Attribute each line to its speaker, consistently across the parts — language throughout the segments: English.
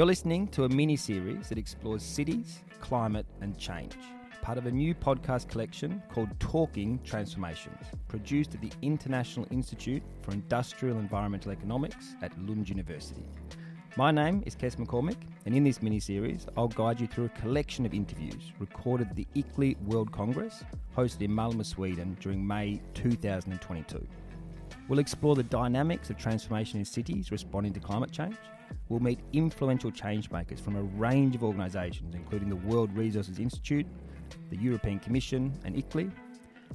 Speaker 1: You're listening to a mini series that explores cities, climate, and change, part of a new podcast collection called Talking Transformations, produced at the International Institute for Industrial Environmental Economics at Lund University. My name is Kes McCormick, and in this mini series, I'll guide you through a collection of interviews recorded at the ICLEI World Congress, hosted in Malmö, Sweden during May 2022. We'll explore the dynamics of transformation in cities responding to climate change. We'll meet influential changemakers from a range of organisations, including the World Resources Institute, the European Commission, and ICLEI.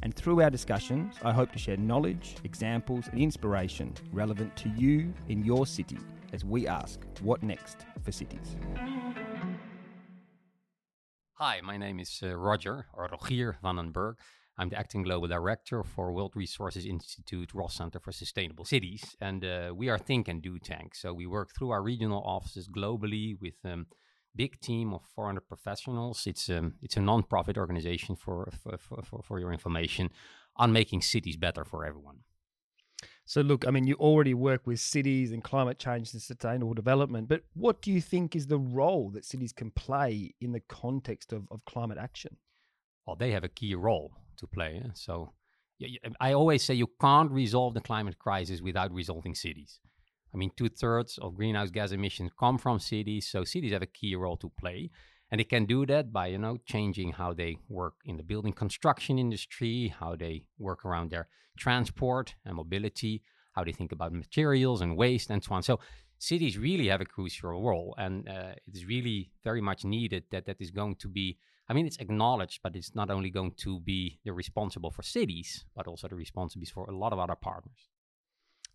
Speaker 1: And through our discussions, I hope to share knowledge, examples, and inspiration relevant to you in your city as we ask what next for cities.
Speaker 2: Hi, my name is uh, Roger, or Rogier van den Berg. I'm the acting global director for World Resources Institute Ross Center for Sustainable Cities, and uh, we are Think and Do Tank. So we work through our regional offices globally with a um, big team of 400 professionals. It's um, it's a non-profit organization for, for, for for your information on making cities better for everyone.
Speaker 1: So, look, I mean, you already work with cities and climate change and sustainable development, but what do you think is the role that cities can play in the context of, of climate action?
Speaker 2: Well, they have a key role to play. Eh? So, I always say you can't resolve the climate crisis without resolving cities. I mean, two thirds of greenhouse gas emissions come from cities, so cities have a key role to play. And they can do that by, you know, changing how they work in the building construction industry, how they work around their transport and mobility, how they think about materials and waste and so on. So cities really have a crucial role, and uh, it is really very much needed that that is going to be. I mean, it's acknowledged, but it's not only going to be the responsible for cities, but also the responsibilities for a lot of other partners.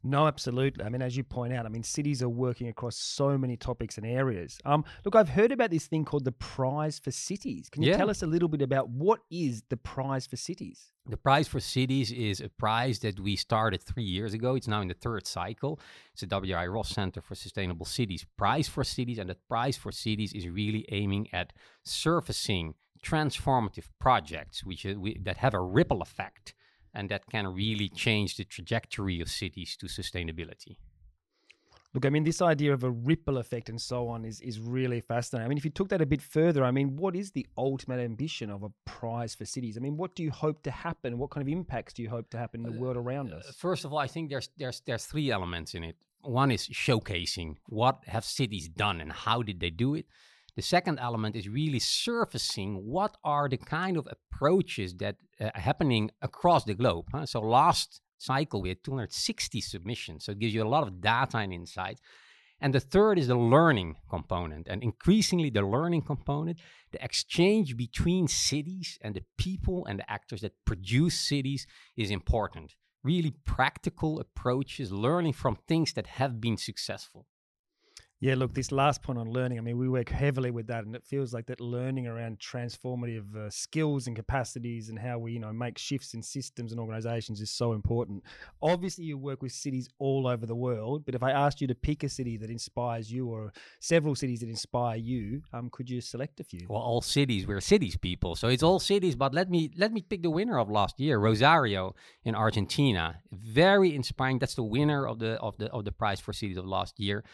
Speaker 1: No, absolutely. I mean, as you point out, I mean, cities are working across so many topics and areas. Um, look, I've heard about this thing called the Prize for Cities. Can you yeah. tell us a little bit about what is the Prize for Cities?
Speaker 2: The Prize for Cities is a prize that we started three years ago. It's now in the third cycle. It's a WRI Ross Center for Sustainable Cities Prize for Cities, and that Prize for Cities is really aiming at surfacing transformative projects which uh, we, that have a ripple effect and that can really change the trajectory of cities to sustainability.
Speaker 1: Look, I mean, this idea of a ripple effect and so on is, is really fascinating. I mean, if you took that a bit further, I mean, what is the ultimate ambition of a prize for cities? I mean, what do you hope to happen? What kind of impacts do you hope to happen in the uh, world around us?
Speaker 2: First of all, I think there's there's there's three elements in it. One is showcasing what have cities done and how did they do it. The second element is really surfacing what are the kind of approaches that uh, are happening across the globe. Huh? So last cycle we had 260 submissions, so it gives you a lot of data and insight. And the third is the learning component, and increasingly the learning component, the exchange between cities and the people and the actors that produce cities is important. Really practical approaches, learning from things that have been successful.
Speaker 1: Yeah, look, this last point on learning, I mean, we work heavily with that, and it feels like that learning around transformative uh, skills and capacities and how we, you know, make shifts in systems and organizations is so important. Obviously, you work with cities all over the world, but if I asked you to pick a city that inspires you or several cities that inspire you, um, could you select a few?
Speaker 2: Well, all cities, we're cities people, so it's all cities, but let me let me pick the winner of last year, Rosario in Argentina. Very inspiring. That's the winner of the of the of the prize for cities of last year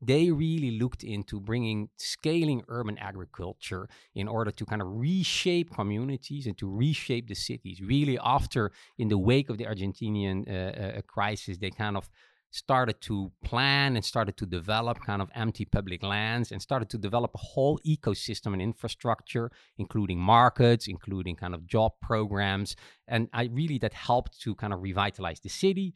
Speaker 2: they really looked into bringing scaling urban agriculture in order to kind of reshape communities and to reshape the cities. Really, after in the wake of the Argentinian uh, uh, crisis, they kind of started to plan and started to develop kind of empty public lands and started to develop a whole ecosystem and infrastructure, including markets, including kind of job programs. And I really that helped to kind of revitalize the city,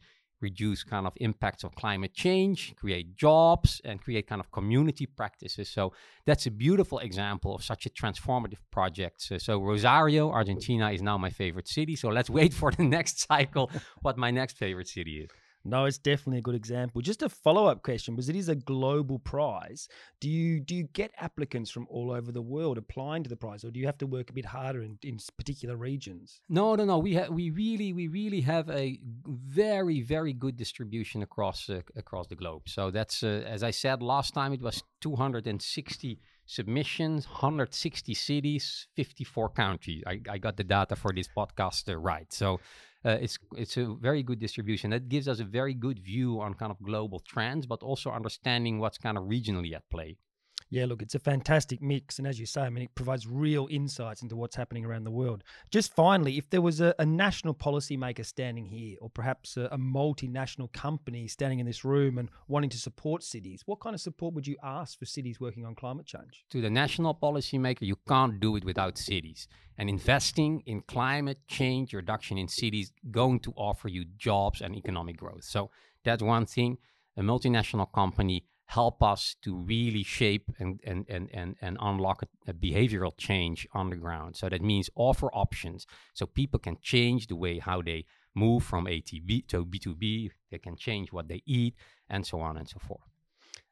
Speaker 2: reduce kind of impacts of climate change, create jobs, and create kind of community practices. So that's a beautiful example of such a transformative project. So, so Rosario, Argentina, is now my favorite city. So let's wait for the next cycle, what my next favorite city is.
Speaker 1: No, it's definitely a good example. Just a follow up question, because it is a global prize. Do you do you get applicants from all over the world applying to the prize, or do you have to work a bit harder in, in particular regions?
Speaker 2: No, no, no. We have we really we really have a very very good distribution across uh, across the globe. So that's uh, as I said last time, it was 260 submissions, 160 cities, 54 countries. I, I got the data for this podcast uh, right. So uh, it's it's a very good distribution. That gives us a very good view on kind of global trends, but also understanding what's kind of regionally at play.
Speaker 1: Yeah, look, it's a fantastic mix. And as you say, I mean, it provides real insights into what's happening around the world. Just finally, if there was a, a national policymaker standing here, or perhaps a, a, multinational company standing in this room and wanting to support cities, what kind of support would you ask for cities working on climate change?
Speaker 2: To the national policymaker, you can't do it without cities. And investing in climate change reduction in cities going to offer you jobs and economic growth. So that's one thing. A multinational company help us to really shape and and and and, and unlock a, a, behavioral change on the ground so that means offer options so people can change the way how they move from a to b to b2b they can change what they eat and so on and so forth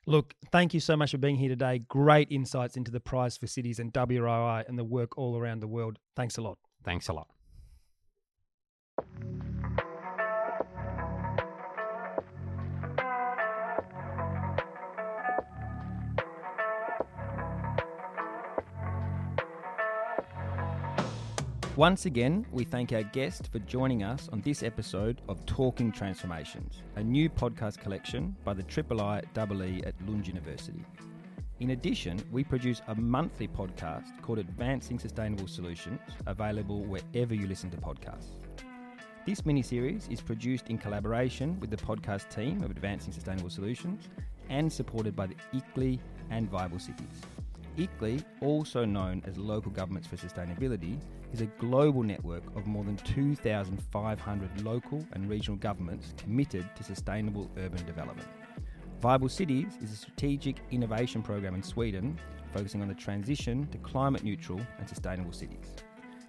Speaker 1: Look, thank you so much for being here today. Great insights into the prize for cities and WRI and the work all around the world. Thanks a lot.
Speaker 2: Thanks a lot.
Speaker 1: Once again, we thank our guest for joining us on this episode of Talking Transformations, a new podcast collection by the Triple I Double E at Lund University. In addition, we produce a monthly podcast called Advancing Sustainable Solutions, available wherever you listen to podcasts. This mini series is produced in collaboration with the podcast team of Advancing Sustainable Solutions and supported by the ICLEI and Viable Cities. ICLEI, also known as Local Governments for Sustainability, is a global network of more than 2,500 local and regional governments committed to sustainable urban development. Viable Cities is a strategic innovation program in Sweden focusing on the transition to climate neutral and sustainable cities.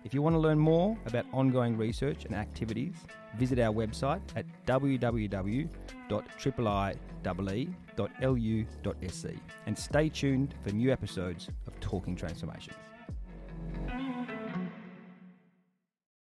Speaker 1: If you want to learn more about ongoing research and activities, visit our website at www.triple-ie.lu.se and stay tuned for new episodes of Talking Transformations.